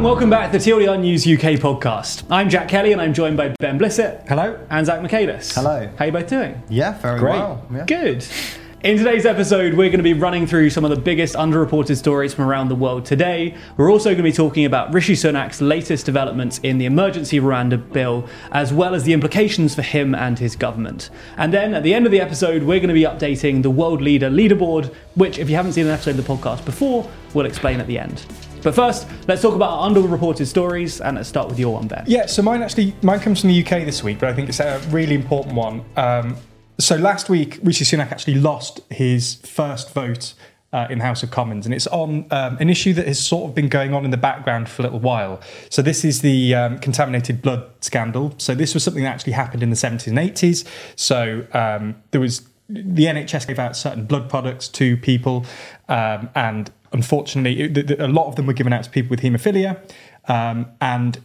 and welcome back to the TLDR News UK podcast. I'm Jack Kelly and I'm joined by Ben Blissett. Hello. And Zac Michaelis. Hello. How you both doing? Yeah, very Great. well. Yeah. Good. In today's episode, we're going to be running through some of the biggest underreported stories from around the world today. We're also going to be talking about Rishi Sunak's latest developments in the emergency Rwanda bill, as well as the implications for him and his government. And then at the end of the episode, we're going to be updating the world leader leaderboard, which, if you haven't seen an episode of the podcast before, we'll explain at the end. But first, let's talk about our underreported stories, and let's start with your one, Ben. Yeah, so mine actually mine comes from the UK this week, but I think it's a really important one. Um, so last week, Rishi Sunak actually lost his first vote uh, in the House of Commons, and it's on um, an issue that has sort of been going on in the background for a little while. So this is the um, contaminated blood scandal. So this was something that actually happened in the 70s and 80s. So um, there was the NHS gave out certain blood products to people, um, and unfortunately, it, the, a lot of them were given out to people with haemophilia, um, and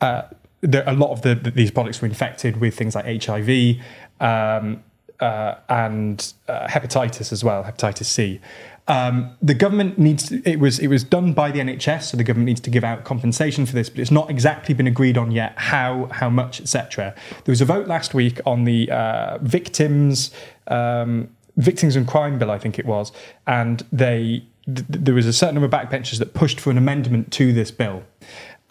uh, there, a lot of the, these products were infected with things like HIV um, uh, and uh, hepatitis as well, hepatitis C. Um, the government needs to, it was it was done by the NHS, so the government needs to give out compensation for this, but it's not exactly been agreed on yet how how much etc. There was a vote last week on the uh, victims um, victims and crime bill, I think it was, and they th- there was a certain number of backbenchers that pushed for an amendment to this bill.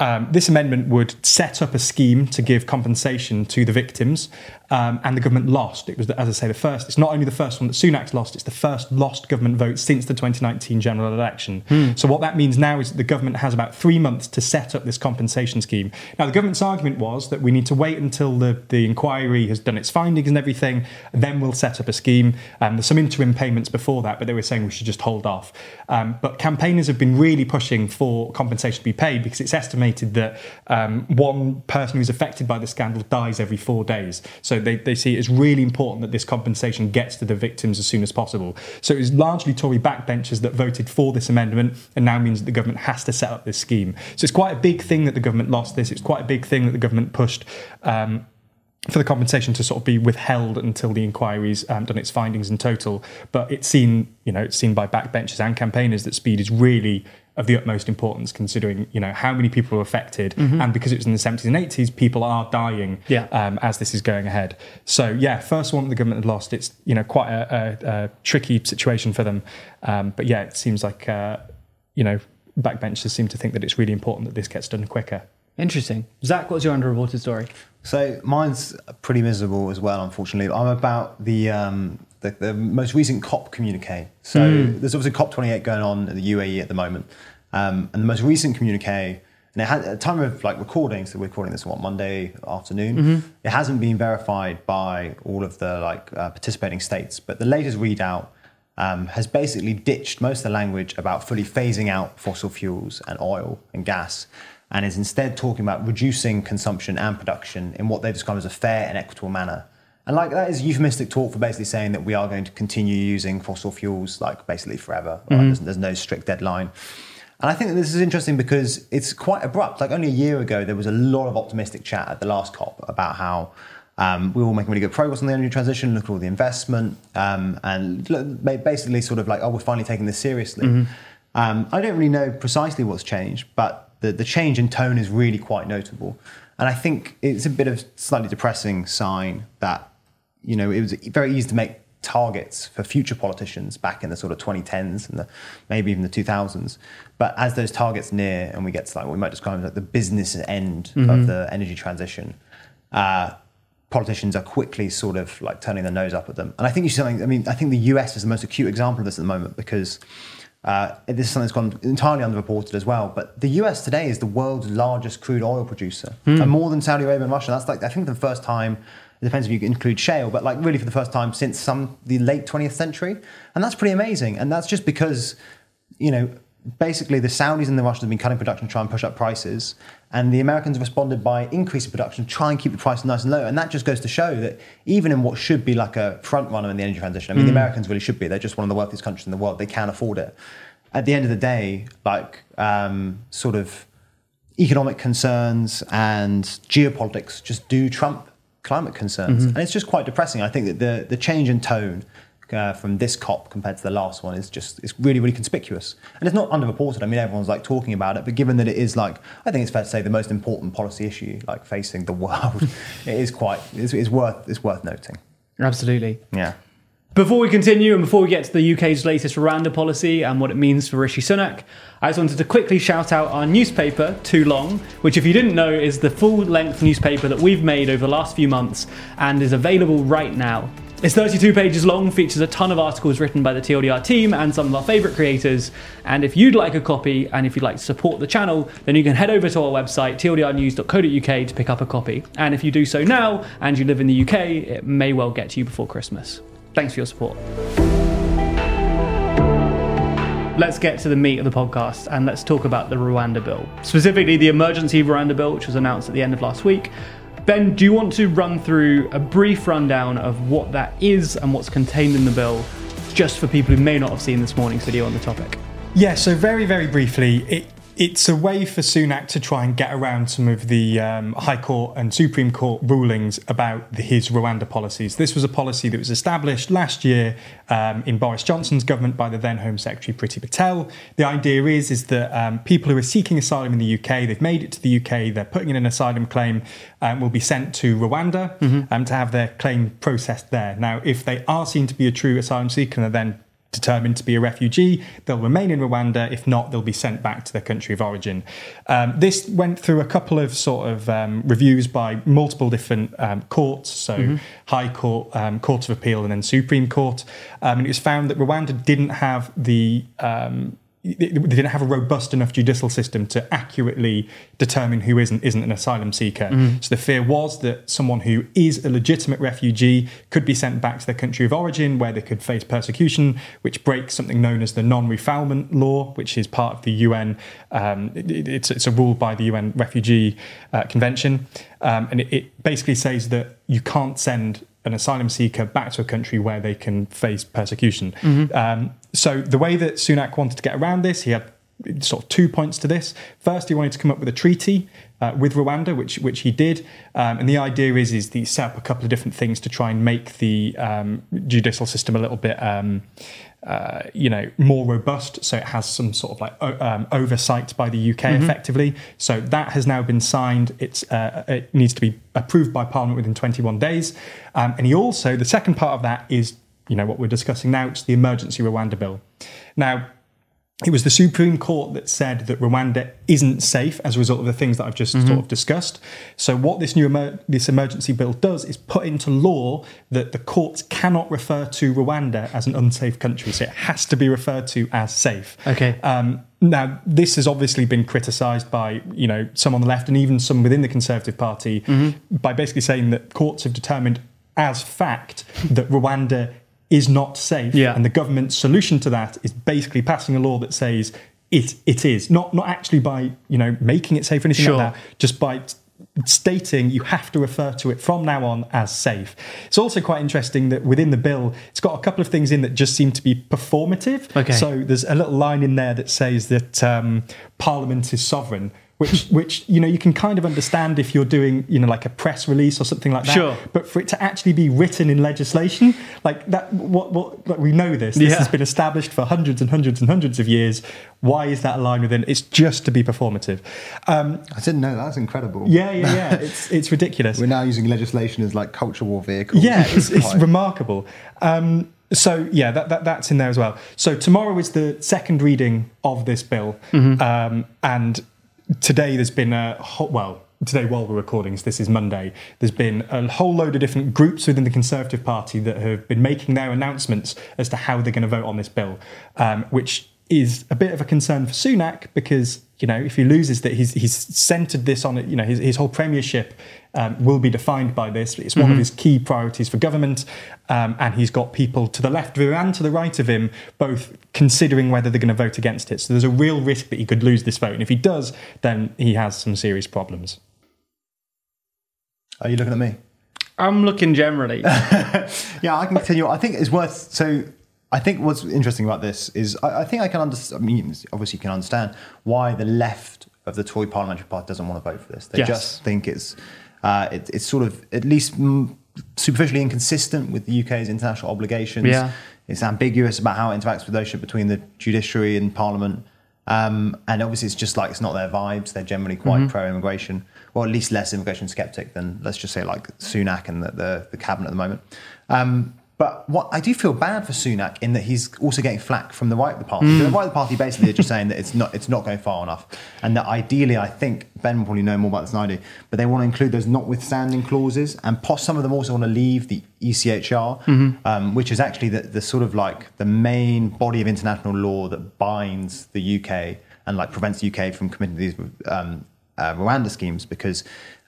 Um, this amendment would set up a scheme to give compensation to the victims, um, and the government lost. It was, as I say, the first. It's not only the first one that Sunak's lost; it's the first lost government vote since the 2019 general election. So what that means now is that the government has about three months to set up this compensation scheme. Now, the government's argument was that we need to wait until the, the inquiry has done its findings and everything, then we'll set up a scheme. Um, there's some interim payments before that, but they were saying we should just hold off. Um, but campaigners have been really pushing for compensation to be paid because it's estimated that um, one person who's affected by the scandal dies every four days. So they, they see it as really important that this compensation gets to the victims as soon as possible. So it was largely Tory backbenchers that voted for this amendment and now means that the government has to set up this scheme. So it's quite a big thing that the government lost this. It's quite a big thing that the government pushed. Um, for the compensation to sort of be withheld until the inquiry's um, done its findings in total. But it's seen, you know, it's seen by backbenchers and campaigners that speed is really of the utmost importance, considering you know how many people are affected, and because it was in the seventies and eighties, people are dying Yeah. um, as this is going ahead. So yeah, first one the government had lost. It's you know quite a, a, a tricky situation for them, um, but yeah, it seems like uh, you know backbenchers seem to think that it's really important that this gets done quicker. Interesting. Zac, what's your underreported story? So mine's pretty miserable as well, unfortunately. I'm about the um, the, the most recent COP communique. So there's obviously COP28 going on in the UAE at the moment, um, and the most recent communique. And it had, at the time of like recording, so we're recording this on what Monday afternoon. It hasn't been verified by all of the like uh, participating states, but the latest readout um, has basically ditched most of the language about fully phasing out fossil fuels and oil and gas, and is instead talking about reducing consumption and production in what they describe as a fair and equitable manner. And like that is euphemistic talk for basically saying that we are going to continue using fossil fuels like basically forever. right? There's, there's no strict deadline. And I think that this is interesting because it's quite abrupt. Like only a year ago, there was a lot of optimistic chat at the last COP about how um, we were all making really good progress on the energy transition. Look at all the investment, um, and look, basically sort of like, oh, we're finally taking this seriously. Um, I don't really know precisely what's changed, but the, the change in tone is really quite notable. And I think it's a bit of slightly depressing sign that you know it was very easy to make targets for future politicians back in the sort of 2010s and the, maybe even the 2000s. But as those targets near and we get to like what we might describe as like the business end of the energy transition, uh, politicians are quickly sort of like turning their nose up at them. And I think you see something, I mean, I think the US is the most acute example of this at the moment because uh, this is something that's gone entirely underreported as well. But the US today is the world's largest crude oil producer, and more than Saudi Arabia and Russia. That's like, I think, the first time. It depends if you include shale, but like really for the first time since some the late 20th century, and that's pretty amazing. And that's just because, you know, basically the Saudis and the Russians have been cutting production to try and push up prices, and the Americans responded by increasing production try and keep the price nice and low. And that just goes to show that even in what should be like a front runner in the energy transition, I mean, the Americans really should be. They're just one of the wealthiest countries in the world. They can afford it. At the end of the day, like um, sort of economic concerns and geopolitics just do trump climate concerns, and it's just quite depressing. I think that the the change in tone uh, from this COP compared to the last one is just it's really really conspicuous, and it's not underreported. I mean, everyone's like talking about it, but given that it is like I think it's fair to say the most important policy issue like facing the world, it is quite it's, it's worth it's worth noting. Absolutely. Yeah. Before we continue and before we get to the UK's latest Rwanda policy and what it means for Rishi Sunak, I just wanted to quickly shout out our newspaper, Too Long, which, if you didn't know, is the full length newspaper that we've made over the last few months and is available right now. It's 32 pages long, features a ton of articles written by the TLDR team and some of our favourite creators. And if you'd like a copy and if you'd like to support the channel, then you can head over to our website, tldrnews.co.uk, to pick up a copy. And if you do so now and you live in the UK, it may well get to you before Christmas. Thanks for your support. Let's get to the meat of the podcast and let's talk about the Rwanda bill, specifically the emergency Rwanda bill, which was announced at the end of last week. Ben, do you want to run through a brief rundown of what that is and what's contained in the bill, just for people who may not have seen this morning's video on the topic? Yeah, so very, very briefly, it it's a way for Sunak to try and get around some of the um, High Court and Supreme Court rulings about the, his Rwanda policies. This was a policy that was established last year um, in Boris Johnson's government by the then Home Secretary Priti Patel. The idea is is that um, people who are seeking asylum in the UK, they've made it to the UK, they're putting in an asylum claim, um, will be sent to Rwanda Mm-hmm. um, to have their claim processed there. Now, if they are seen to be a true asylum seeker, and are then determined to be a refugee, they'll remain in Rwanda. If not, they'll be sent back to their country of origin. Um, this went through a couple of sort of um, reviews by multiple different um, courts, so High Court, um, Court of Appeal, and then Supreme Court. Um, and it was found that Rwanda didn't have the um, they didn't have a robust enough judicial system to accurately determine who is and isn't an asylum seeker. So the fear was that someone who is a legitimate refugee could be sent back to their country of origin where they could face persecution, which breaks something known as the non-refoulement law, which is part of the UN. Um, it- it's, it's a rule by the UN Refugee uh, Convention, um, and it, it basically says that you can't send an asylum seeker back to a country where they can face persecution. Um, so the way that Sunak wanted to get around this, he had sort of two points to this. First, he wanted to come up with a treaty uh, with Rwanda, which which he did, um, and the idea is is he set up a couple of different things to try and make the um, judicial system a little bit. Uh, you know, more robust, so it has some sort of like um, oversight by the UK effectively. So that has now been signed. It's uh, it needs to be approved by Parliament within 21 days. Um, and he also the second part of that is you know what we're discussing now. It's the emergency Rwanda bill. Now it was the Supreme Court that said that Rwanda isn't safe as a result of the things that I've just sort of discussed. So what this new emer- this emergency bill does is put into law that the courts cannot refer to Rwanda as an unsafe country. So it has to be referred to as safe. Okay. Um, now, this has obviously been criticised by you know some on the left and even some within the Conservative Party by basically saying that courts have determined as fact that Rwanda is not safe, Yeah. and the government's solution to that is basically passing a law that says it it is not not actually by you know making it safe or anything Sure. like that, just by stating you have to refer to it from now on as safe. It's also quite interesting that within the bill, it's got a couple of things in that just seem to be performative. Okay. So there's a little line in there that says that um, Parliament is sovereign. Which, which you know, you can kind of understand if you're doing, you know, like a press release or something like that. Sure. But for it to actually be written in legislation, like that, what, what, like we know this. This Yeah. has been established for hundreds and hundreds and hundreds of years. Why is that aligned line within? It's just to be performative. Um, I didn't know that. That's incredible. yeah, yeah, yeah. It's it's ridiculous. We're now using legislation as like culture war vehicles. Yeah, it's, it's remarkable. Um, so yeah, that, that that's in there as well. So tomorrow is the second reading of this bill, um, and today there's been a well. Today, while we're recording, this is Monday, there's been a whole load of different groups within the Conservative Party that have been making their announcements as to how they're going to vote on this bill, um, which is a bit of a concern for Sunak because you know if he loses that he's he's centered this on it you know his, his whole premiership um, will be defined by this it's one of his key priorities for government um, and he's got people to the left of him and to the right of him both considering whether they're going to vote against it so there's a real risk that he could lose this vote and if he does then he has some serious problems Are you looking at me? I'm looking generally. Yeah, I can continue. I think it's worth. So, I think what's interesting about this is I, I think I can understand. I mean, obviously, you can understand why the left of the Tory Parliamentary Party doesn't want to vote for this. They Yes. just think it's uh, it, it's sort of at least mm, superficially inconsistent with the UK's international obligations. Yeah. It's ambiguous about how it interacts with the relationship between the judiciary and parliament. Um, and obviously, it's just like it's not their vibes. They're generally quite pro immigration, or at least less immigration skeptic than, let's just say, like Sunak and the, the, the cabinet at the moment. Um, but what I do feel bad for Sunak in that he's also getting flack from the right of the party. The right of the party basically are just saying that it's not it's not going far enough, and that ideally, I think Ben will probably know more about this than I do, but they want to include those notwithstanding clauses, and some of them also want to leave the ECHR, um, which is actually the, the sort of like the main body of international law that binds the UK and like prevents the UK from committing these um, uh, Rwanda schemes because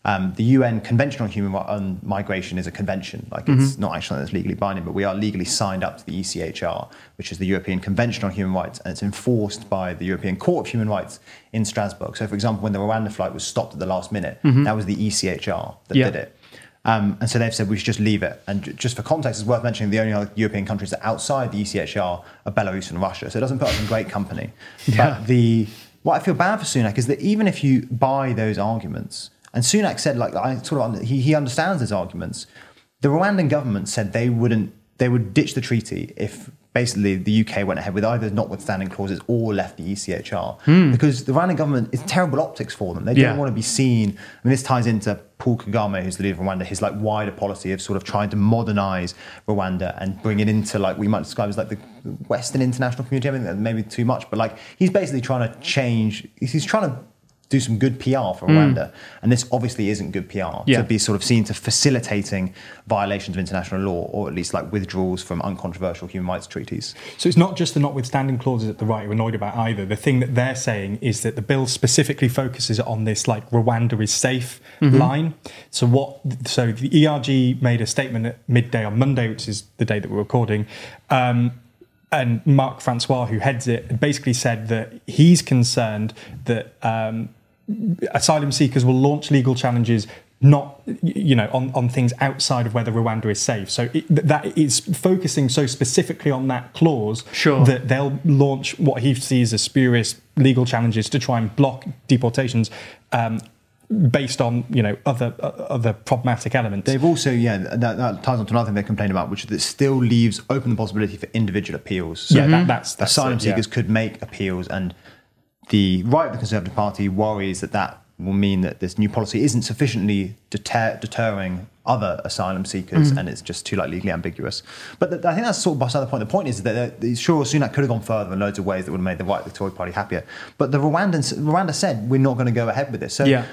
um, the UN Convention on Human on Migration is a convention. Like it's not actually that's legally binding, but we are legally signed up to the ECHR, which is the European Convention on Human Rights, and it's enforced by the European Court of Human Rights in Strasbourg. So, for example, when the Rwanda flight was stopped at the last minute, that was the ECHR that Yeah. did it. Um, and so they've said we should just leave it. And just for context, it's worth mentioning the only other European countries that are outside the ECHR are Belarus and Russia. So it doesn't put us in great company. But the what I feel bad for Sunak is that even if you buy those arguments, and Sunak said like I sort of he, he understands his arguments. The Rwandan government said they wouldn't they would ditch the treaty if basically the UK went ahead with either notwithstanding clauses or left the ECHR hmm. because the Rwandan government is terrible optics for them. They Yeah. don't want to be seen. I mean, this ties into Paul Kagame, who's the leader of Rwanda, his like wider policy of sort of trying to modernize Rwanda and bring it into like we might describe as like the Western international community. I mean, maybe too much, but like he's basically trying to change. He's trying to do some good PR for Rwanda, and this obviously isn't good PR Yeah. to be sort of seen to facilitating violations of international law or at least like withdrawals from uncontroversial human rights treaties. So it's not just the notwithstanding clauses that the right are annoyed about either. The thing that they're saying is that the bill specifically focuses on this like Rwanda is safe line. So what? So the ERG made a statement at midday on Monday, which is the day that we're recording. Um, and Marc Francois, who heads it, basically said that he's concerned that um, asylum seekers will launch legal challenges not you know on, on things outside of whether Rwanda is safe. So it, that is focusing so specifically on that clause Sure. that they'll launch what he sees as spurious legal challenges to try and block deportations um, based on you know other uh, other problematic elements. They've also, yeah, that, that ties on to another thing they complain about, which is that it still leaves open the possibility for individual appeals. So yeah, that, that's, that's asylum it, yeah. seekers could make appeals, and the right of the Conservative Party worries that that will mean that this new policy isn't sufficiently deter- deterring other asylum seekers, Mm-hmm. and it's just too like legally ambiguous. But th- I think that's sort of beside the point. The point is that sure Sunak could have gone further in loads of ways that would have made the right of the Tory Party happier. But the Rwandans, Rwanda said we're not going to go ahead with this. So Yeah.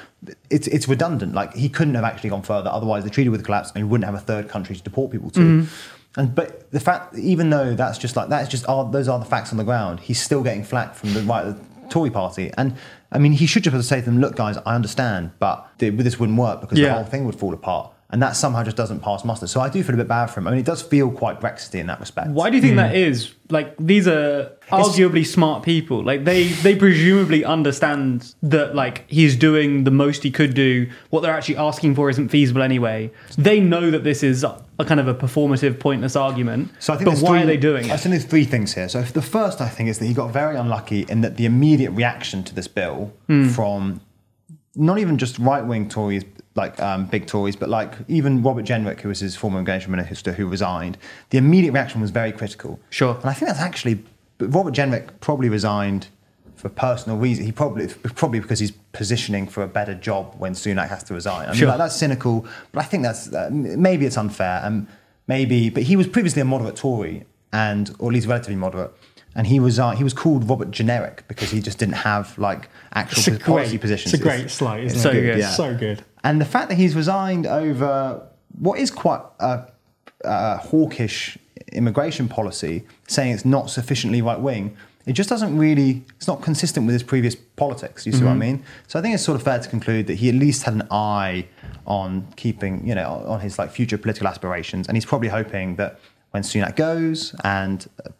it's it's redundant. Like he couldn't have actually gone further. Otherwise, the treaty would collapse, and he wouldn't have a third country to deport people to. Mm-hmm. And but the fact, even though that's just like that's just are, those are the facts on the ground, he's still getting flack from the right of the Tory party. And I mean, he should just able to say to them, "Look, guys, I understand, but th- this wouldn't work because Yeah. the whole thing would fall apart." And that somehow just doesn't pass muster. So I do feel a bit bad for him. I mean, it does feel quite Brexity in that respect. Why do you think that is? Like these are arguably smart people. Like they they presumably understand that like he's doing the most he could do. What they're actually asking for isn't feasible anyway. They know that this is a kind of a performative, pointless argument. So I think but why three- are they doing it? I think there's three things here. So the first, I think, is that he got very unlucky in that the immediate reaction to this bill Hmm. from not even just right wing Tories, like um, big Tories, but like even Robert Jenrick, who was his former engagement minister, who resigned. The immediate reaction was very critical. Sure. and I think that's actually Robert Jenrick probably resigned for personal reasons. He probably probably because he's positioning for a better job when Sunak has to resign. I mean, Sure. like, that's cynical, but I think that's uh, maybe it's unfair, and maybe. But he was previously a moderate Tory, and or at least relatively moderate. And he was uh, he was called Robert Generic because he just didn't have like actual It's policy great, positions. it's a great slight, isn't So it? good. Yeah. So good. And the fact that he's resigned over what is quite a, a hawkish immigration policy, saying it's not sufficiently right wing, it just doesn't really, it's not consistent with his previous politics. You see what I mean? So I think it's sort of fair to conclude that he at least had an eye on keeping, you know, on his like future political aspirations. And he's probably hoping that when Sunak goes and uh,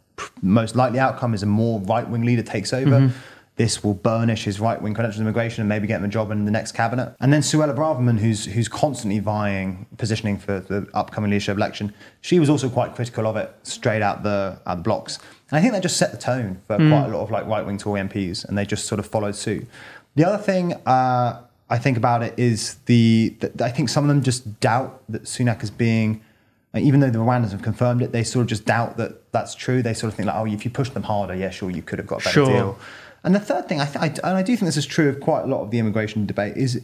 most likely outcome is a more right wing leader takes over. This will burnish his right wing credentials in immigration and maybe get him a job in the next cabinet. And then Suella Braverman, who's who's constantly vying, positioning for the upcoming leadership election, she was also quite critical of it straight out the out the blocks. And I think that just set the tone for quite a lot of like right wing Tory MPs, and they just sort of followed suit. The other thing uh, I think about it is the that I think some of them just doubt that Sunak is being even though the Rwandans have confirmed it, they sort of just doubt that that's true. They sort of think like, oh, if you pushed them harder, yeah, sure, you could have got a better Sure. deal. And the third thing, I, th- I, and I do think this is true of quite a lot of the immigration debate, is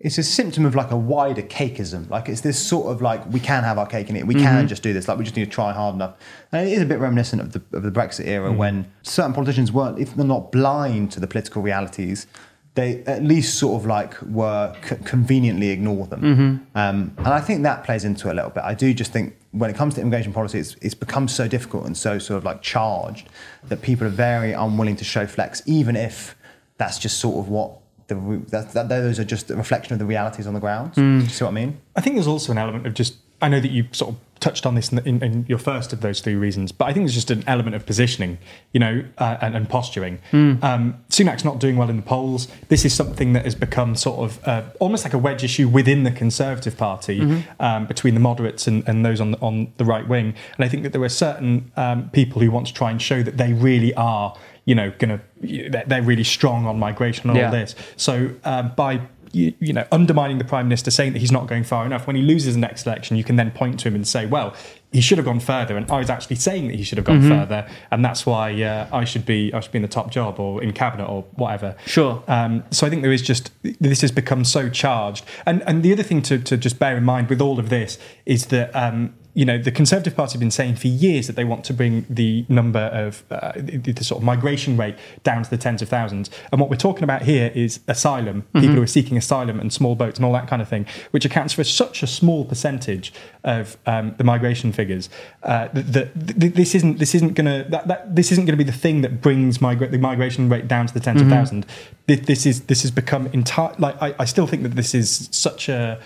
it's a symptom of like a wider cakeism. Like it's this sort of like we can have our cake and eat. it. We can mm-hmm. just do this. Like we just need to try hard enough. And it is a bit reminiscent of the of the Brexit era mm-hmm. when certain politicians weren't, if they're not blind to the political realities, they at least sort of like were c- conveniently ignore them. Um, and I think that plays into it a little bit. I do just think when it comes to immigration policy, it's, it's become so difficult and so sort of like charged that people are very unwilling to show flex, even if that's just sort of what the that, that those are just a reflection of the realities on the ground. Do you see what I mean? I think there's also an element of just. I know that you sort of touched on this in, in, in your first of those three reasons, but I think there's just an element of positioning, you know, uh, and, and posturing. Um, Sunak's not doing well in the polls. This is something that has become sort of uh, almost like a wedge issue within the Conservative Party um, between the moderates and, and those on the, on the right wing. And I think that there are certain um, people who want to try and show that they really are, you know, going to they're they're really strong on migration and Yeah. all this. So uh, by you, you know undermining the prime minister, saying that he's not going far enough, when he loses the next election, you can then point to him and say, well. He should have gone further, and I was actually saying that he should have gone further, and that's why uh, I should be I should be in the top job or in cabinet or whatever. Sure. Um, so I think there is just this has become so charged, and and the other thing to to just bear in mind with all of this is that. Um, you know, the Conservative Party have been saying for years that they want to bring the number of uh, the, the sort of migration rate down to the tens of thousands. And what we're talking about here is asylum, people who are seeking asylum and small boats and all that kind of thing, which accounts for such a small percentage of um, the migration figures. Uh, that, that this isn't this isn't going to that, that this isn't going to be the thing that brings migra- the migration rate down to the 10s of thousands. This, this is this has become entire. Like I, I still think that this is such a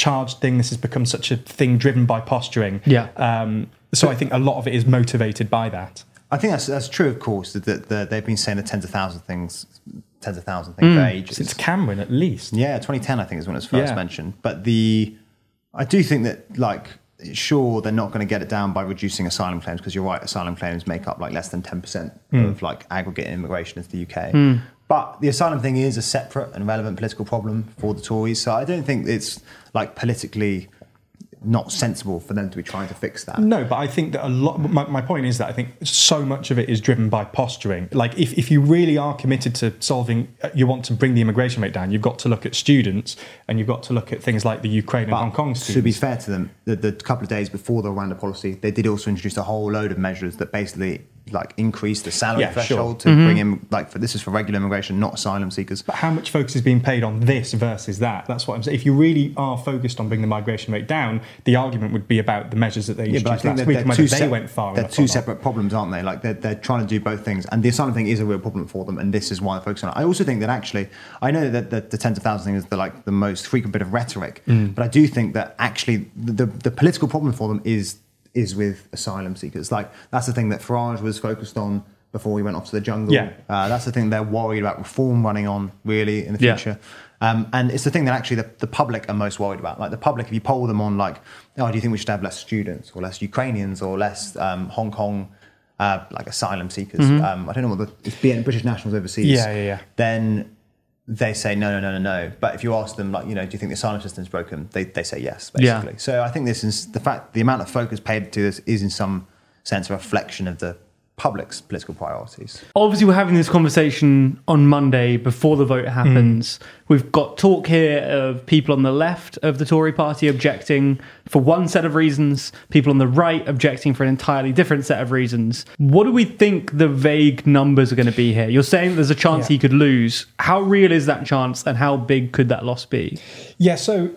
charged thing. This has become such a thing driven by posturing. Yeah. Um, so I think a lot of it is motivated by that. I think that's that's true, of course. That, that, that they've been saying the tens of thousands things, tens of thousands things mm. for ages. Since Cameron, at least. Yeah, 2010, I think, is when it was first Yeah. mentioned. But the, I do think that, like, sure, they're not going to get it down by reducing asylum claims because you're right, asylum claims make up like less than 10% mm. of like aggregate immigration into the UK. Mm. But the asylum thing is a separate and relevant political problem for the Tories. So I don't think it's like politically not sensible for them to be trying to fix that. No, but I think that a lot. My, my point is that I think so much of it is driven by posturing. Like, if, if you really are committed to solving, uh, you want to bring the immigration rate down, you've got to look at students and you've got to look at things like the Ukraine and Hong Kong students. to be fair to them, the, the couple of days before the Rwanda policy, they did also introduce a whole load of measures that basically like increase the salary Yeah, sure. threshold to bring in like for this is for regular immigration, not asylum seekers. But how much focus is being paid on this versus that? That's what I'm saying. If you really are focused on bringing the migration rate down, the argument would be about the measures that they Yeah, but I introduced think last that week they're and whether two, they sep- went far they're two separate problems, aren't they? Like they're, they're trying to do both things, and the asylum thing is a real problem for them, and this is why they're focusing on it. I also think that actually, I know that the, the tens of thousands thing is the like the most frequent bit of rhetoric, Mm. but I do think that actually the, the the political problem for them is is with asylum seekers. Like that's the thing that Farage was focused on before he went off to the jungle. Yeah. Uh, that's the thing they're worried about reform running on really in the Yeah. future. Um, and it's the thing that actually the, the public are most worried about. Like the public, if you poll them on like, oh, do you think we should have less students or less Ukrainians or less um, Hong Kong uh, like asylum seekers? Um, I don't know what the it's British nationals overseas. Mm-hmm. Yeah, yeah, yeah. Then they say no, no, no, no, no. But if you ask them, like, you know, do you think the asylum system is broken? They, they say yes, Yeah. basically. So I think this is the fact, the amount of focus paid to this is in some sense a reflection of the public's political priorities. Obviously, we're having this conversation on Monday before the vote happens. Hmm. We've got talk here of people on the left of the Tory party objecting for one set of reasons, people on the right objecting for an entirely different set of reasons. What do we think the vague numbers are going to be here? You're saying there's a chance Yeah. he could lose. How real is that chance, and how big could that loss be? Yeah, so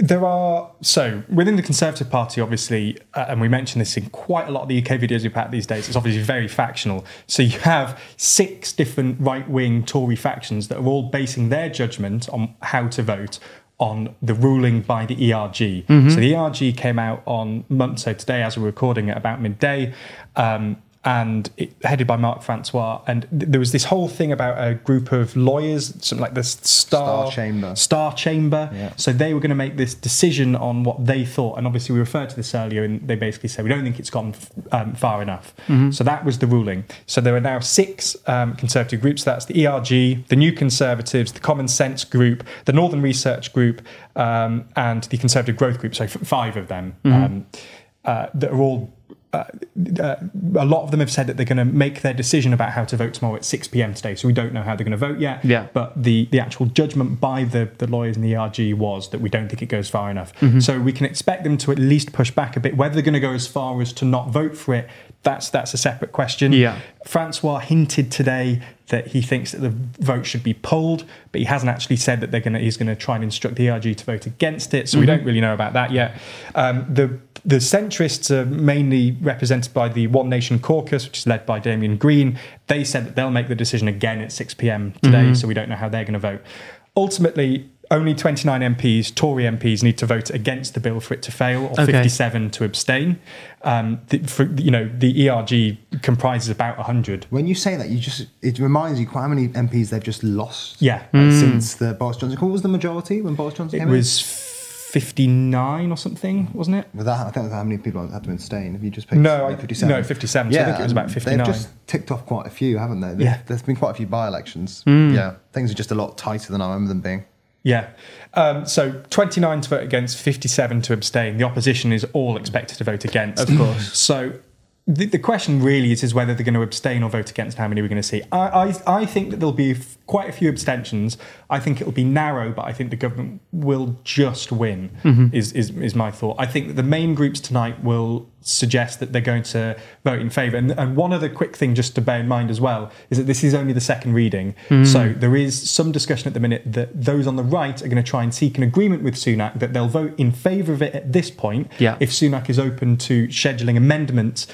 there are so within the Conservative Party, obviously, uh, and we mentioned this in quite a lot of the UK videos we've had these days. It's obviously very factional. So you have six different right-wing Tory factions that are all basing their judgment on how to vote on the ruling by the ERG. So the ERG came out on month so today, as we're recording at about midday. Um, and it, headed by Marc Francois. And th- there was this whole thing about a group of lawyers, something like the Star, Star Chamber. Star Chamber. Yeah. So they were going to make this decision on what they thought. And obviously, we referred to this earlier, and they basically said, we don't think it's gone um, far enough. So that was the ruling. So there are now six um, conservative groups. That's the ERG, the New Conservatives, the Common Sense Group, the Northern Research Group, um, and the Conservative Growth Group. So f- five of them um, uh, that are all uh, uh, a lot of them have said that they're going to make their decision about how to vote tomorrow at 6 p.m. today. So we don't know how they're going to vote yet. Yeah. But the, the actual judgment by the, the lawyers in the ERG was that we don't think it goes far enough. So we can expect them to at least push back a bit. Whether they're going to go as far as to not vote for it, that's that's a separate question. Yeah. Francois hinted today that he thinks that the vote should be pulled, but he hasn't actually said that they're going to. He's going to try and instruct the ERG to vote against it. So we don't really know about that yet. Um, the the centrists are mainly represented by the One Nation Caucus, which is led by Damien Green. They said that they'll make the decision again at 6 p.m. today, so we don't know how they're going to vote. Ultimately, only 29 MPs, Tory MPs, need to vote against the bill for it to fail, or Okay. 57 to abstain. Um, the, for, you know, the ERG comprises about 100. When you say that, you just it reminds you quite how many MPs they've just lost. Yeah. like, since the Boris Johnson. What was the majority when Boris Johnson It came was 59 or something, wasn't it? in? With that, I think that's how many people had to abstain. Have you just picked No, I- 57? no, 57, so I think it was about 59. They've just ticked off quite a few, haven't they? They've- Yeah. There's been quite a few by-elections. Hmm. Yeah, things are just a lot tighter than I remember them being. Yeah. Um, so 29 to vote against, 57 to abstain. The opposition is all expected to vote against. Of course. So the, the question really is, is whether they're going to abstain or vote against. How many we're going to see? I, I, I think that there'll be f- quite a few abstentions. I think it'll be narrow, but I think the government will just win. Is, is is my thought. I think that the main groups tonight will suggest that they're going to vote in favour. And, and one other quick thing just to bear in mind as well is that this is only the second reading. Hmm. So there is some discussion at the minute that those on the right are going to try and seek an agreement with Sunak that they'll vote in favour of it at this point Yeah. if Sunak is open to scheduling amendments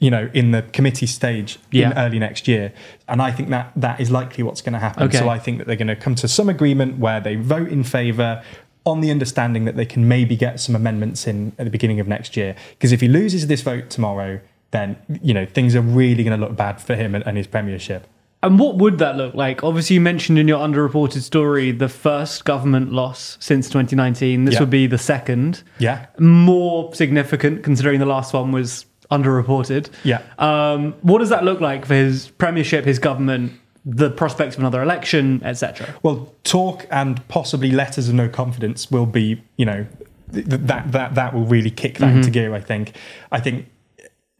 you know in the committee stage in early next year and i think that that is likely what's going to happen Okay. so i think that they're going to come to some agreement where they vote in favour on the understanding that they can maybe get some amendments in at the beginning of next year because if he loses this vote tomorrow then you know things are really going to look bad for him and, and his premiership And what would that look like? Obviously, you mentioned in your underreported story the first government loss since 2019. This Yeah. would be the second. yeah More significant considering the last one was underreported. Yeah. Um, what does that look like for his premiership, his government, the prospects of another election, etc.? Well, talk and possibly letters of no confidence will be, you know, th- th- that that that will really kick that into gear. I think. I think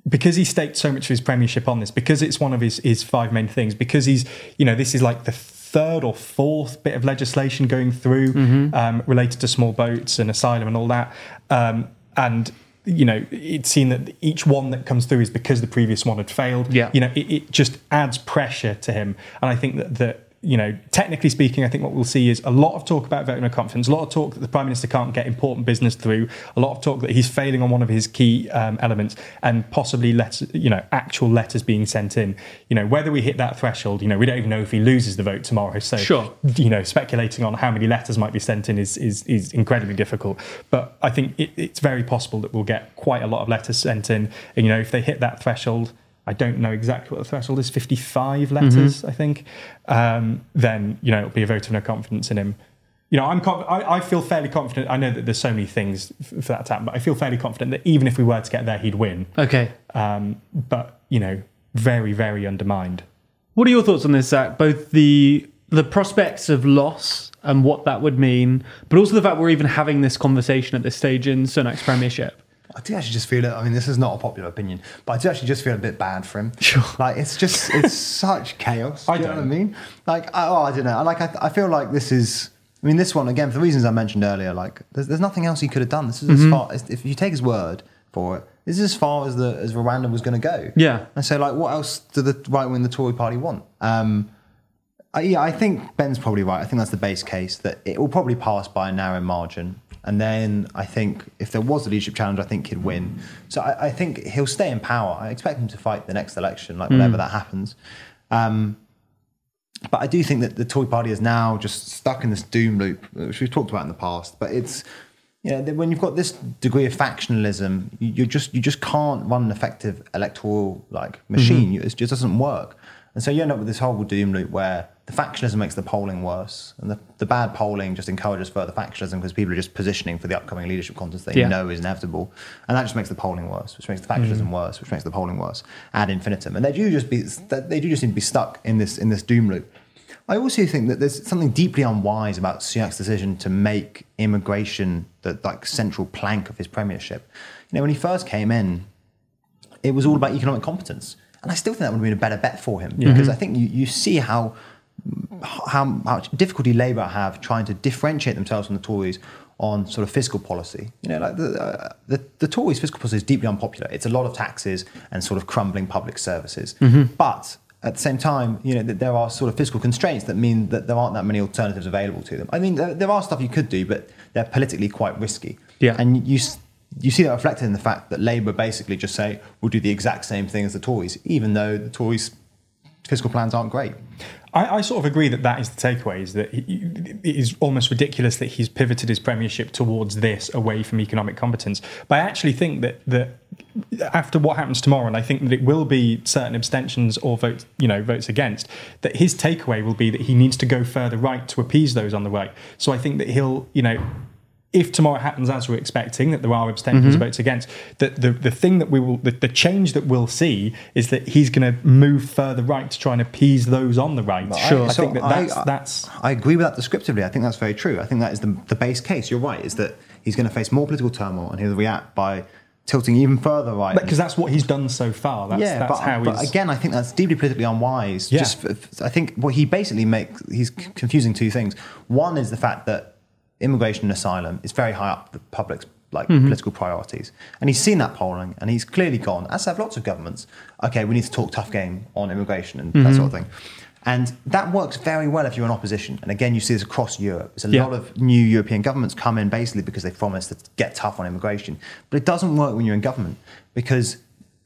because he staked so much of his premiership on this, because it's one of his his five main things, because he's, you know, this is like the third or fourth bit of legislation going through um, related to small boats and asylum and all that, um, and. You know, it's seen that each one that comes through is because the previous one had failed. Yeah. You know, it, it just adds pressure to him. And I think that, that, you know, technically speaking, I think what we'll see is a lot of talk about voting confidence, a lot of talk that the Prime Minister can't get important business through, a lot of talk that he's failing on one of his key um, elements, and possibly letters, you know, actual letters being sent in. You know, whether we hit that threshold, you know, we don't even know if he loses the vote tomorrow. So, Sure. you know, speculating on how many letters might be sent in is is, is incredibly difficult. But I think it, it's very possible that we'll get quite a lot of letters sent in. And, you know, if they hit that threshold, I don't know exactly what the threshold is, 55 letters, I think, um, then, you know, it'll be a vote of no confidence in him. You know, I'm I, I feel fairly confident. I know that there's so many things f- for that to happen, but I feel fairly confident that even if we were to get there, he'd win. Okay. Um, but, you know, very, very undermined. What are your thoughts on this, Zac? Both the the prospects of loss and what that would mean, but also the fact we're even having this conversation at this stage in Sunak's premiership. I do actually just feel it. I mean, this is not a popular opinion, but I do actually just feel a bit bad for him. Sure. Like it's just it's such chaos. I do you know what I mean? Like I, oh, I don't know. I Like I, I feel like this is. I mean, this one again for the reasons I mentioned earlier. Like there's, there's nothing else he could have done. This is Mm-hmm. as far as if you take his word for it. This is as far as the as Rwanda was going to go. Yeah. And so, like, what else do the right wing, the Tory party want? Um, I, yeah, I think Ben's probably right. I think that's the base case that it will probably pass by a narrow margin. And then I think if there was a leadership challenge, I think he'd win. So I, I think he'll stay in power. I expect him to fight the next election, like whenever that happens. Um, but I do think that the Tory party is now just stuck in this doom loop, which we've talked about in the past. But it's you know, when you've got this degree of factionalism, you, you just you just can't run an effective electoral like machine. Mm-hmm. It just doesn't work. And so you end up with this horrible doom loop where the factionalism makes the polling worse, and the, the bad polling just encourages further factionalism because people are just positioning for the upcoming leadership contest they Yeah. know is inevitable, and that just makes the polling worse, which makes the factionalism mm. worse, which makes the polling worse ad infinitum. And they do just be they do just seem to be stuck in this in this doom loop. I also think that there's something deeply unwise about Sunak's decision to make immigration the like central plank of his premiership. You know, when he first came in, it was all about economic competence, and I still think that would have been a better bet for him because mm-hmm. I think you, you see how how much difficulty Labour have trying to differentiate themselves from the Tories on sort of fiscal policy. You know, like the, uh, the the Tories' fiscal policy is deeply unpopular. It's a lot of taxes and sort of crumbling public services, but at the same time, you know, there are sort of fiscal constraints that mean that there aren't that many alternatives available to them. I mean, there, there are stuff you could do, but they're politically quite risky. Yeah. And you you see that reflected in the fact that Labour basically just say we'll do the exact same thing as the Tories, even though the Tories' fiscal plans aren't great. I, I sort of agree that that is the takeaway. Is that he, it is almost ridiculous that he's pivoted his premiership towards this away from economic competence. But I actually think that that after what happens tomorrow, and I think that it will be certain abstentions or votes, you know, votes against. That his takeaway will be that he needs to go further right to appease those on the right. So I think that he'll, you know. If tomorrow happens as we're expecting, that there are abstentions, mm-hmm. votes against, that the, the thing that we will, the, the change that we'll see is that he's going to move further right to try and appease those on the right. Sure. I So think that that's, I- that's I agree with that descriptively. I think that's very true. I think that is the, the base case. You're right, is that he's going to face more political turmoil and he'll react by tilting even further right. because that's what he's done so far. That's, yeah, that's but, how but again, I think that's deeply politically unwise. Yeah. Just, I think what he basically makes, he's confusing two things. One is the fact that immigration and asylum is very high up the public's like Mm-hmm. political priorities, and he's seen that polling, and he's clearly gone. As have lots of governments. Okay, we need to talk tough game on immigration and Mm-hmm. that sort of thing. And that works very well if you're in opposition. And again, you see this across Europe. There's a Yeah. lot of new European governments come in basically because they promise to get tough on immigration. But it doesn't work when you're in government because,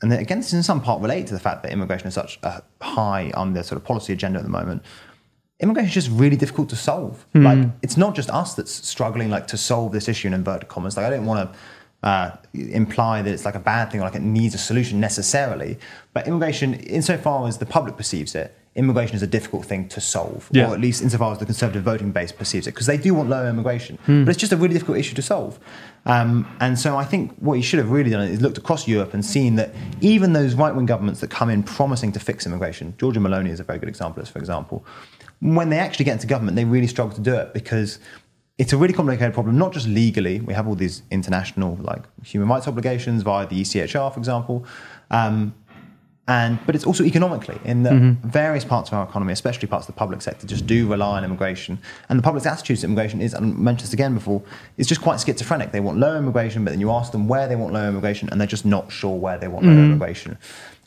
and again, this is in some part related to the fact that immigration is such a high on the sort of policy agenda at the moment. Immigration is just really difficult to solve. Like, it's not just us that's struggling like to solve this issue in inverted commas. Like, I don't want to uh, imply that it's like a bad thing or like it needs a solution necessarily. But immigration, insofar as the public perceives it, immigration is a difficult thing to solve, Yeah. or at least insofar as the conservative voting base perceives it, because they do want lower immigration. But it's just a really difficult issue to solve. Um, and so I think what you should have really done is looked across Europe and seen that even those right wing governments that come in promising to fix immigration, Giorgia Meloni is a very good example of for example, when they actually get into government, they really struggle to do it because it's a really complicated problem, not just legally. We have all these international like human rights obligations via the ECHR, for example. Um, and but it's also economically in that various parts of our economy, especially parts of the public sector, just do rely on immigration. And the public's attitude to immigration is, and I mentioned this again before, is just quite schizophrenic. They want low immigration, but then you ask them where they want low immigration, and they're just not sure where they want low immigration.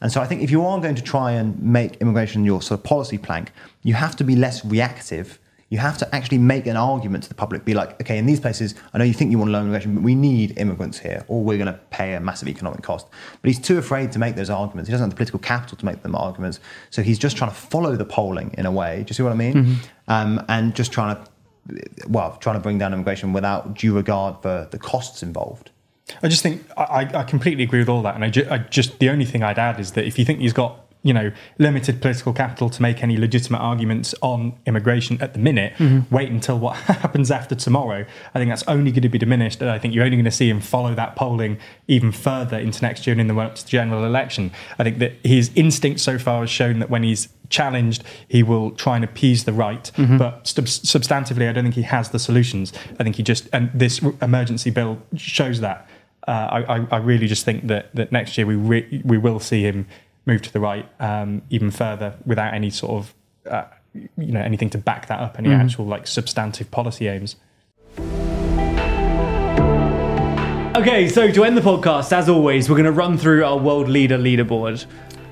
And so I think if you are going to try and make immigration your sort of policy plank, you have to be less reactive. You have to actually make an argument to the public, be like, okay, in these places, I know you think you want low immigration, but we need immigrants here, or we're going to pay a massive economic cost. But he's too afraid to make those arguments. He doesn't have the political capital to make them arguments. So he's just trying to follow the polling in a way. Do you see what I mean? Um, and just trying to, well, trying to bring down immigration without due regard for the costs involved. I just think I, I completely agree with all that, and I, ju- I just the only thing I'd add is that if you think he's got you know limited political capital to make any legitimate arguments on immigration at the minute, mm-hmm. wait until what happens after tomorrow. I think that's only going to be diminished, and I think you're only going to see him follow that polling even further into next year and in the run-up to the general election. I think that his instinct so far has shown that when he's challenged, he will try and appease the right, mm-hmm. but sub- substantively, I don't think he has the solutions. I think he just and this emergency bill shows that. Uh, I, I, really just think that, that next year we re- we will see him move to the right um, even further without any sort of uh, you know anything to back that up, any actual like substantive policy aims. Okay, so to end the podcast, as always, we're going to run through our world leader leaderboard.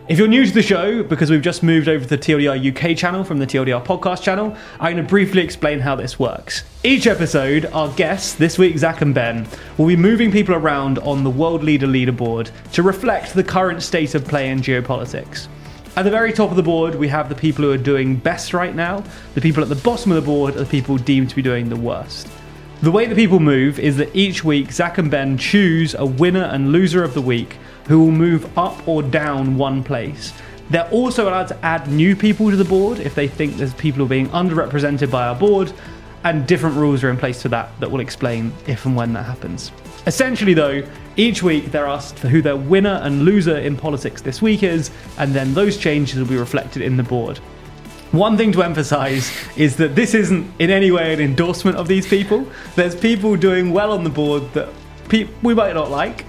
If you're new to the show, because we've just moved over to the TLDR UK channel from the TLDR podcast channel, I'm going to briefly explain how this works. Each episode, our guests, this week Zac and Ben, will be moving people around on the world leader leaderboard to reflect the current state of play in geopolitics. At the very top of the board, we have the people who are doing best right now. The people at the bottom of the board are the people deemed to be doing the worst. The way that people move is that each week Zac and Ben choose a winner and loser of the week who will move up or down one place. They're also allowed to add new people to the board if they think there's people being underrepresented by our board, and different rules are in place for that that will explain if and when that happens. Essentially, though, each week they're asked for who their winner and loser in politics this week is, and then those changes will be reflected in the board. One thing to emphasize is that this isn't in any way an endorsement of these people. There's people doing well on the board that pe- we might not like,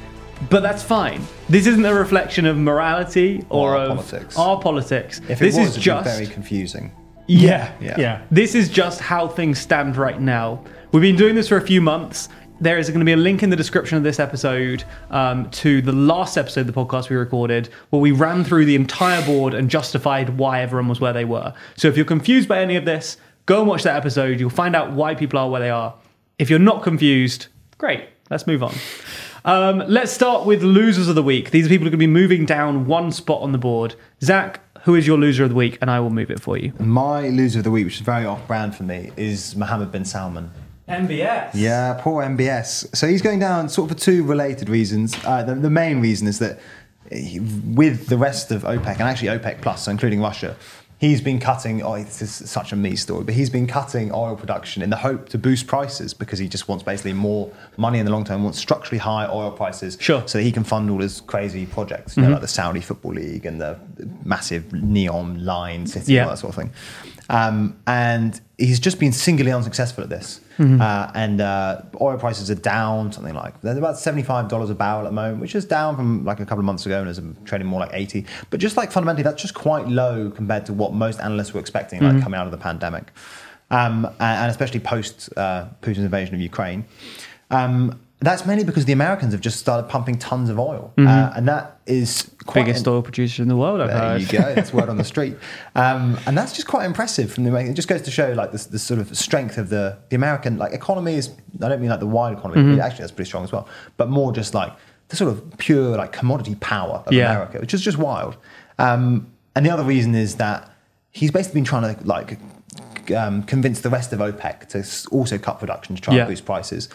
but that's fine. This isn't a reflection of morality or, Or our of politics. our politics. If this it was, is it'd just be very confusing. yeah, Yeah. Yeah. This is just how things stand right now. We've been doing this for a few months. There is going to be a link in the description of this episode um, to the last episode of the podcast we recorded, where we ran through the entire board and justified why everyone was where they were. So if you're confused by any of this, go and watch that episode. You'll find out why people are where they are. If you're not confused, great. Let's move on. Um, let's start with losers of the week. These are people who are going to be moving down one spot on the board. Zac, who is your loser of the week? And I will move it for you. My loser of the week, which is very off brand for me, is Mohammed bin Salman. MBS. Yeah, poor MBS. So he's going down sort of for two related reasons. Uh, the, the main reason is that he, with the rest of OPEC, and actually OPEC Plus, so including Russia, he's been cutting, oh, this is such a me story, but he's been cutting oil production in the hope to boost prices because he just wants basically more money in the long term, wants structurally high oil prices Sure. so that he can fund all his crazy projects, you know, like the Saudi Football League and the massive NEOM line city, Yeah. all that sort of thing. Um, and he's just been singularly unsuccessful at this. Mm-hmm. Uh, and uh, oil prices are down, something like they're about seventy-five dollars a barrel at the moment, which is down from like a couple of months ago, and is trading more like eighty. But just like fundamentally, that's just quite low compared to what most analysts were expecting, Mm-hmm. like coming out of the pandemic, um, and, and especially post uh, Putin's invasion of Ukraine. Um, that's mainly because the Americans have just started pumping tons of oil, uh, and that is quite Mm-hmm. Biggest oil producer in the world, I've there heard. you go. That's word on the street, um, and that's just quite impressive from the. It just goes to show like the, the sort of strength of the the American like economy is. I don't mean like the wide economy. Mm-hmm. Actually, that's pretty strong as well. But more just like the sort of pure like commodity power of Yeah. America, which is just wild. Um, and the other reason is that he's basically been trying to like um, convince the rest of OPEC to also cut production to try Yeah. and boost prices.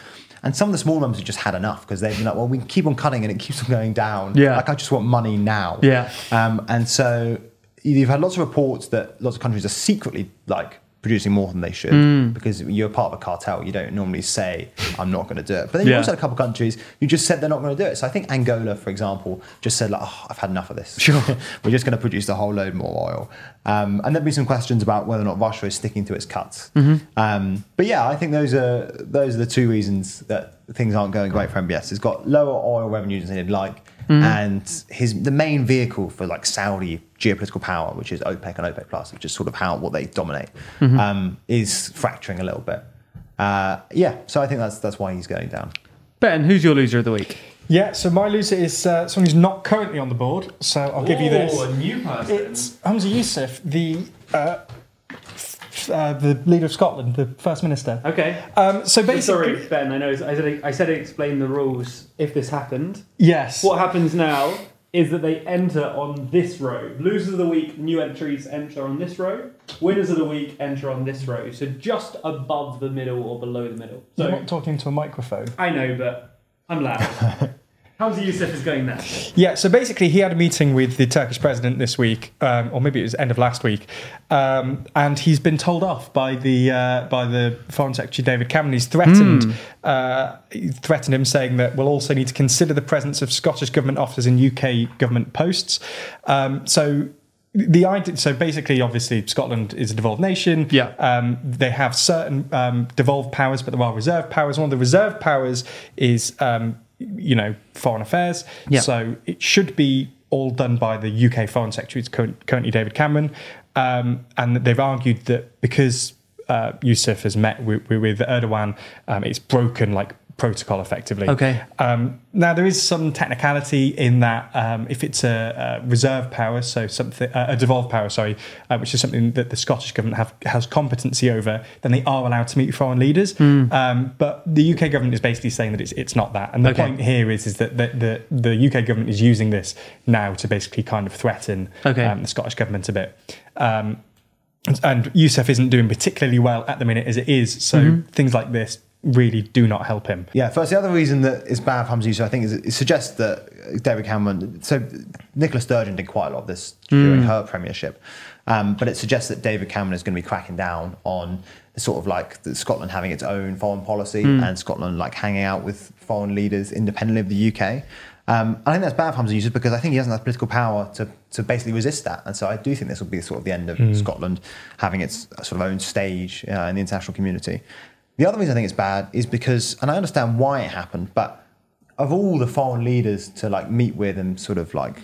And some of the small members have just had enough because they've been like, well, we can keep on cutting and it keeps on going down. Yeah. Like, I just want money now. Yeah. Um, and so you've had lots of reports that lots of countries are secretly like producing more than they should Mm. because you're part of a cartel. You don't normally say, I'm not going to do it. But then you Yeah. also had a couple of countries who just said they're not going to do it. So I think Angola, for example, just said, like, oh, I've had enough of this. Sure. We're just going to produce a whole load more oil. Um, and there'll be some questions about whether or not Russia is sticking to its cuts. Mm-hmm. Um, but yeah, I think those are those are the two reasons that things aren't going great for MBS. It's got lower oil revenues than he'd like, Mm-hmm. and his the main vehicle for like Saudi geopolitical power, which is OPEC and OPEC plus, which is sort of how what they dominate, Mm-hmm. um, is fracturing a little bit. Uh, yeah, so I think that's that's why he's going down. Ben, who's your loser of the week? Yeah, so my loser is uh, someone who's not currently on the board. So I'll give you this. Oh, a new person. It's Humza Yousaf, the uh, f- uh, the leader of Scotland, the first minister. Okay. Um, so basically, Sorry, Ben. I know. I said I said I explain the rules if this happened. yes, What happens now is that they enter on this row. Losers of the week, new entries enter on this row. Winners of the week enter on this row. So just above the middle or below the middle. you're So not talking to a microphone. I know, but I'm loud. Humza Yousaf is going there. Yeah, so basically, he had a meeting with the Turkish president this week, um, or maybe it was end of last week, um, and he's been told off by the uh, by the Foreign Secretary David Cameron. He's threatened uh, he threatened him, saying that we'll also need to consider the presence of Scottish government officers in UK government posts. Um, so. The idea, so basically, obviously, Scotland is a devolved nation. Yeah. Um, they have certain um, devolved powers, but there are reserved powers. One of the reserved powers is, um, you know, foreign affairs. Yeah. So it should be all done by the UK Foreign Secretary, it's currently David Cameron. Um, and they've argued that because uh, Yousaf has met with, with Erdogan, um, it's broken like protocol effectively. Okay. Um, now there is some technicality in that um, if it's a, a reserve power, so something uh, a devolved power, sorry, uh, which is something that the Scottish government have has competency over, then they are allowed to meet foreign leaders. Hmm. Um, but the UK government is basically saying that it's it's not that. And the Okay. point here is is that the, the the UK government is using this now to basically kind of threaten Okay. um, the Scottish government a bit. Um, and Yousaf isn't doing particularly well at the minute as it is. So Mm-hmm. things like this really do not help him. Yeah, first, the other reason that it's bad for Humza Yousaf, I think, is it suggests that David Cameron. So, Nicola Sturgeon did quite a lot of this during her premiership, um, but it suggests that David Cameron is going to be cracking down on sort of like the Scotland having its own foreign policy and Scotland like hanging out with foreign leaders independently of the UK. Um, I think that's bad for Humza Yousaf because I think he doesn't have political power to, to basically resist that. And so I do think this will be sort of the end of Scotland having its sort of own stage uh, in the international community. The other reason I think it's bad is because, and I understand why it happened, but of all the foreign leaders to like meet with and sort of like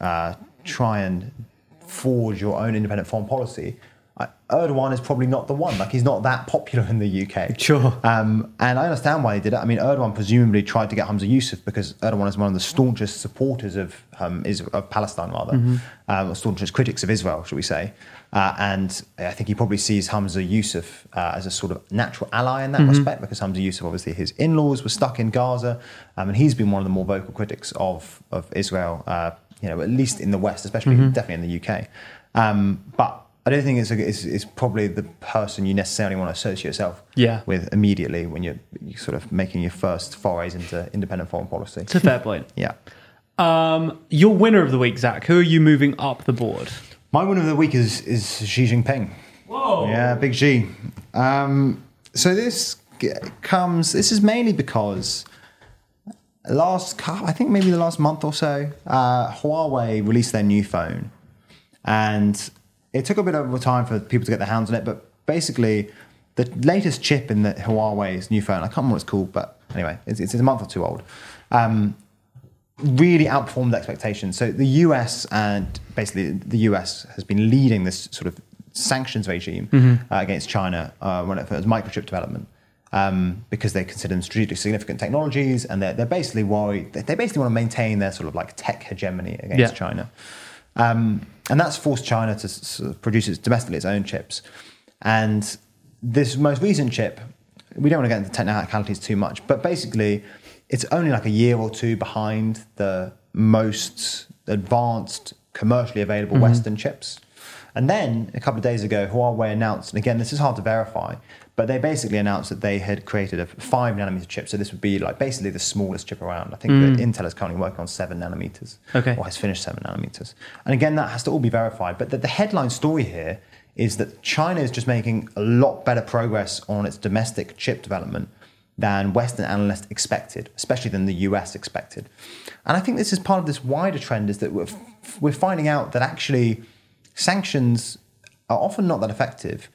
uh, try and forge your own independent foreign policy, I, Erdogan is probably not the one. Like he's not that popular in the UK. Sure. Um, and I understand why he did it. I mean, Erdogan presumably tried to get Humza Yousaf because Erdogan is one of the staunchest supporters of um, is of Palestine, rather, um, or staunchest critics of Israel, shall we say? Uh, and I think he probably sees Humza Yousaf uh, as a sort of natural ally in that respect because Humza Yousaf, obviously, his in-laws were stuck in Gaza, um, and he's been one of the more vocal critics of of Israel. Uh, you know, at least in the West, especially definitely in the UK. Um, but I don't think it's, a, it's it's probably the person you necessarily want to associate yourself Yeah. with immediately when you're, you're sort of making your first forays into independent foreign policy. It's a fair point. Yeah. Um, your winner of the week, Zac. Who are you moving up the board? My winner of the week is is Xi Jinping. Whoa. Yeah, big Xi. Um, so this comes. This is mainly because last, I think maybe the last month or so, uh, Huawei released their new phone, and it took a bit of time for people to get their hands on it. But basically, the latest chip in the Huawei's new phone, I can't remember what it's called, but anyway, it's, it's a month or two old. Um, really outperformed expectations. So the US and basically the US has been leading this sort of sanctions regime uh, against China uh, when it was microchip development. Um, because they consider them strategically significant technologies, and they're, they're basically worried. They they basically want to maintain their sort of like tech hegemony against Yeah. China, um, and that's forced China to sort of produce its, domestically its own chips. And this most recent chip, we don't want to get into technicalities too much, but basically, it's only like a year or two behind the most advanced commercially available mm-hmm. Western chips. And then a couple of days ago, Huawei announced, and again, this is hard to verify, but they basically announced that they had created a five nanometer chip. So this would be like basically the smallest chip around. I think that mm. Intel is currently working on seven nanometers, Okay. or has finished seven nanometers. And again, that has to all be verified. But the, the headline story here is that China is just making a lot better progress on its domestic chip development than Western analysts expected, especially than the US expected. And I think this is part of this wider trend is that we're, we're finding out that actually sanctions are often not that effective,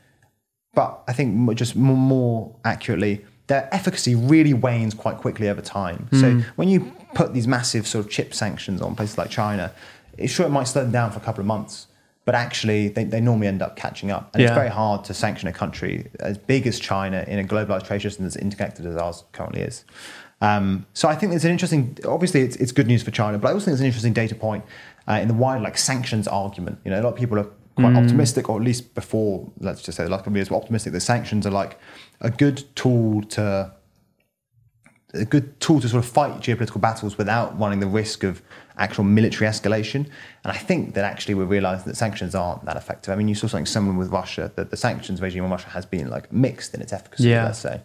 but I think just more, accurately, their efficacy really wanes quite quickly over time. So hmm. when you put these massive sort of chip sanctions on places like China, it's sure it might slow them down for a couple of months, but actually they, they normally end up catching up. And Yeah. it's very hard to sanction a country as big as China in a globalized trade system that's interconnected as ours currently is. Um, so I think it's an interesting. Obviously, it's, it's good news for China, but I also think it's an interesting data point uh, in the wider like sanctions argument. You know, a lot of people are quite optimistic, or at least before, let's just say the last couple of years, were optimistic that sanctions are like a good tool to a good tool to sort of fight geopolitical battles without running the risk of actual military escalation. And I think that actually we're realizing that sanctions aren't that effective. I mean, you saw something similar with Russia, that the sanctions regime on Russia has been like mixed in its efficacy, Yeah. let's say.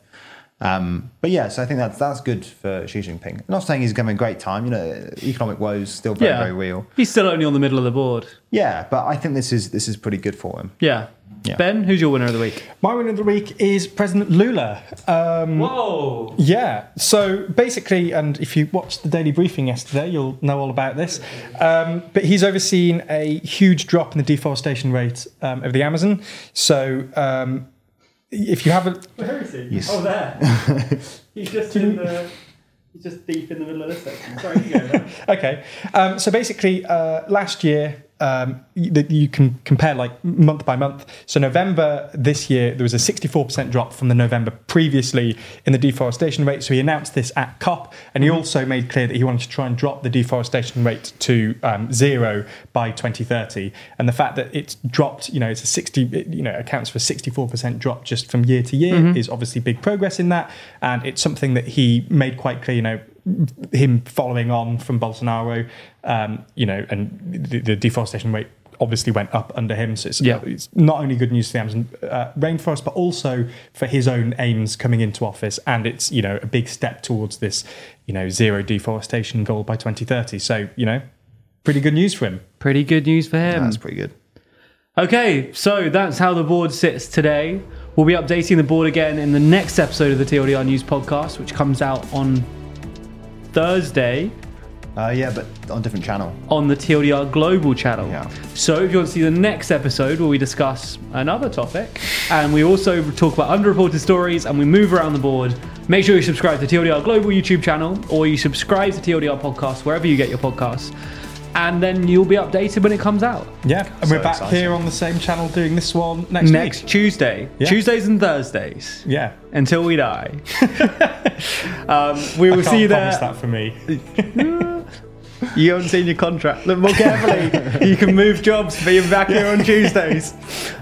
Um, but yeah, so I think that's that's good for Xi Jinping. I'm not saying he's having a great time. You know, economic woes still very yeah. very real. He's still only on the middle of the board. Yeah, but I think this is this is pretty good for him. Yeah. Yeah. Ben, who's your winner of the week? My winner of the week is President Lula. Um, Whoa. Yeah. So basically, and if you watched the daily briefing yesterday, you'll know all about this. Um, but he's overseen a huge drop in the deforestation rate um, of the Amazon. So um, if you haven't, Where is he? Yes. Oh, there. he's just in the. He's just deep in the middle of this section. Sorry, you go. Okay. Um, so basically, uh, last year. Um, that you can compare like month by month. So November this year, there was a 64% drop from the November previously in the deforestation rate. So he announced this at COP, and he also made clear that he wanted to try and drop the deforestation rate to um, zero by 2030. And the fact that it's dropped, you know, it's a 60, it, you know, accounts for 64% drop just from year to year is obviously big progress in that, and it's something that he made quite clear. You know, him following on from Bolsonaro, um, you know, and the, the deforestation rate obviously went up under him. So it's, Yeah. it's not only good news for the Amazon uh, rainforest, but also for his own aims coming into office. And it's you know a big step towards this you know zero deforestation goal by 2030. So you know, pretty good news for him. Pretty good news for him. That's pretty good. Okay, so that's how the board sits today. We'll be updating the board again in the next episode of the TLDR News podcast, which comes out on Thursday Uh, yeah, but on a different channel. on the TLDR Global channel. Yeah. So if you want to see the next episode where we discuss another topic and we also talk about underreported stories and we move around the board, make sure you subscribe to TLDR Global YouTube channel or you subscribe to TLDR podcast wherever you get your podcasts. And then you'll be updated when it comes out. Yeah, and So we're back exciting. here on the same channel doing this one next, Next week. Tuesday. Yeah. Tuesdays and Thursdays. Yeah, Until we die. um, we will Can't see you there. promise that for me. You haven't seen your contract. Look more carefully. you can move jobs but you're back here on Tuesdays.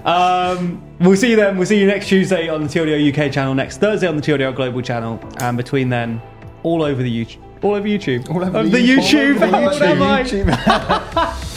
Um, we'll see you then. We'll see you next Tuesday on the TLDR UK channel, next Thursday on the TLDR Global channel, and between then, all over the YouTube. All over YouTube. All over Of the YouTube. All over the? YouTube.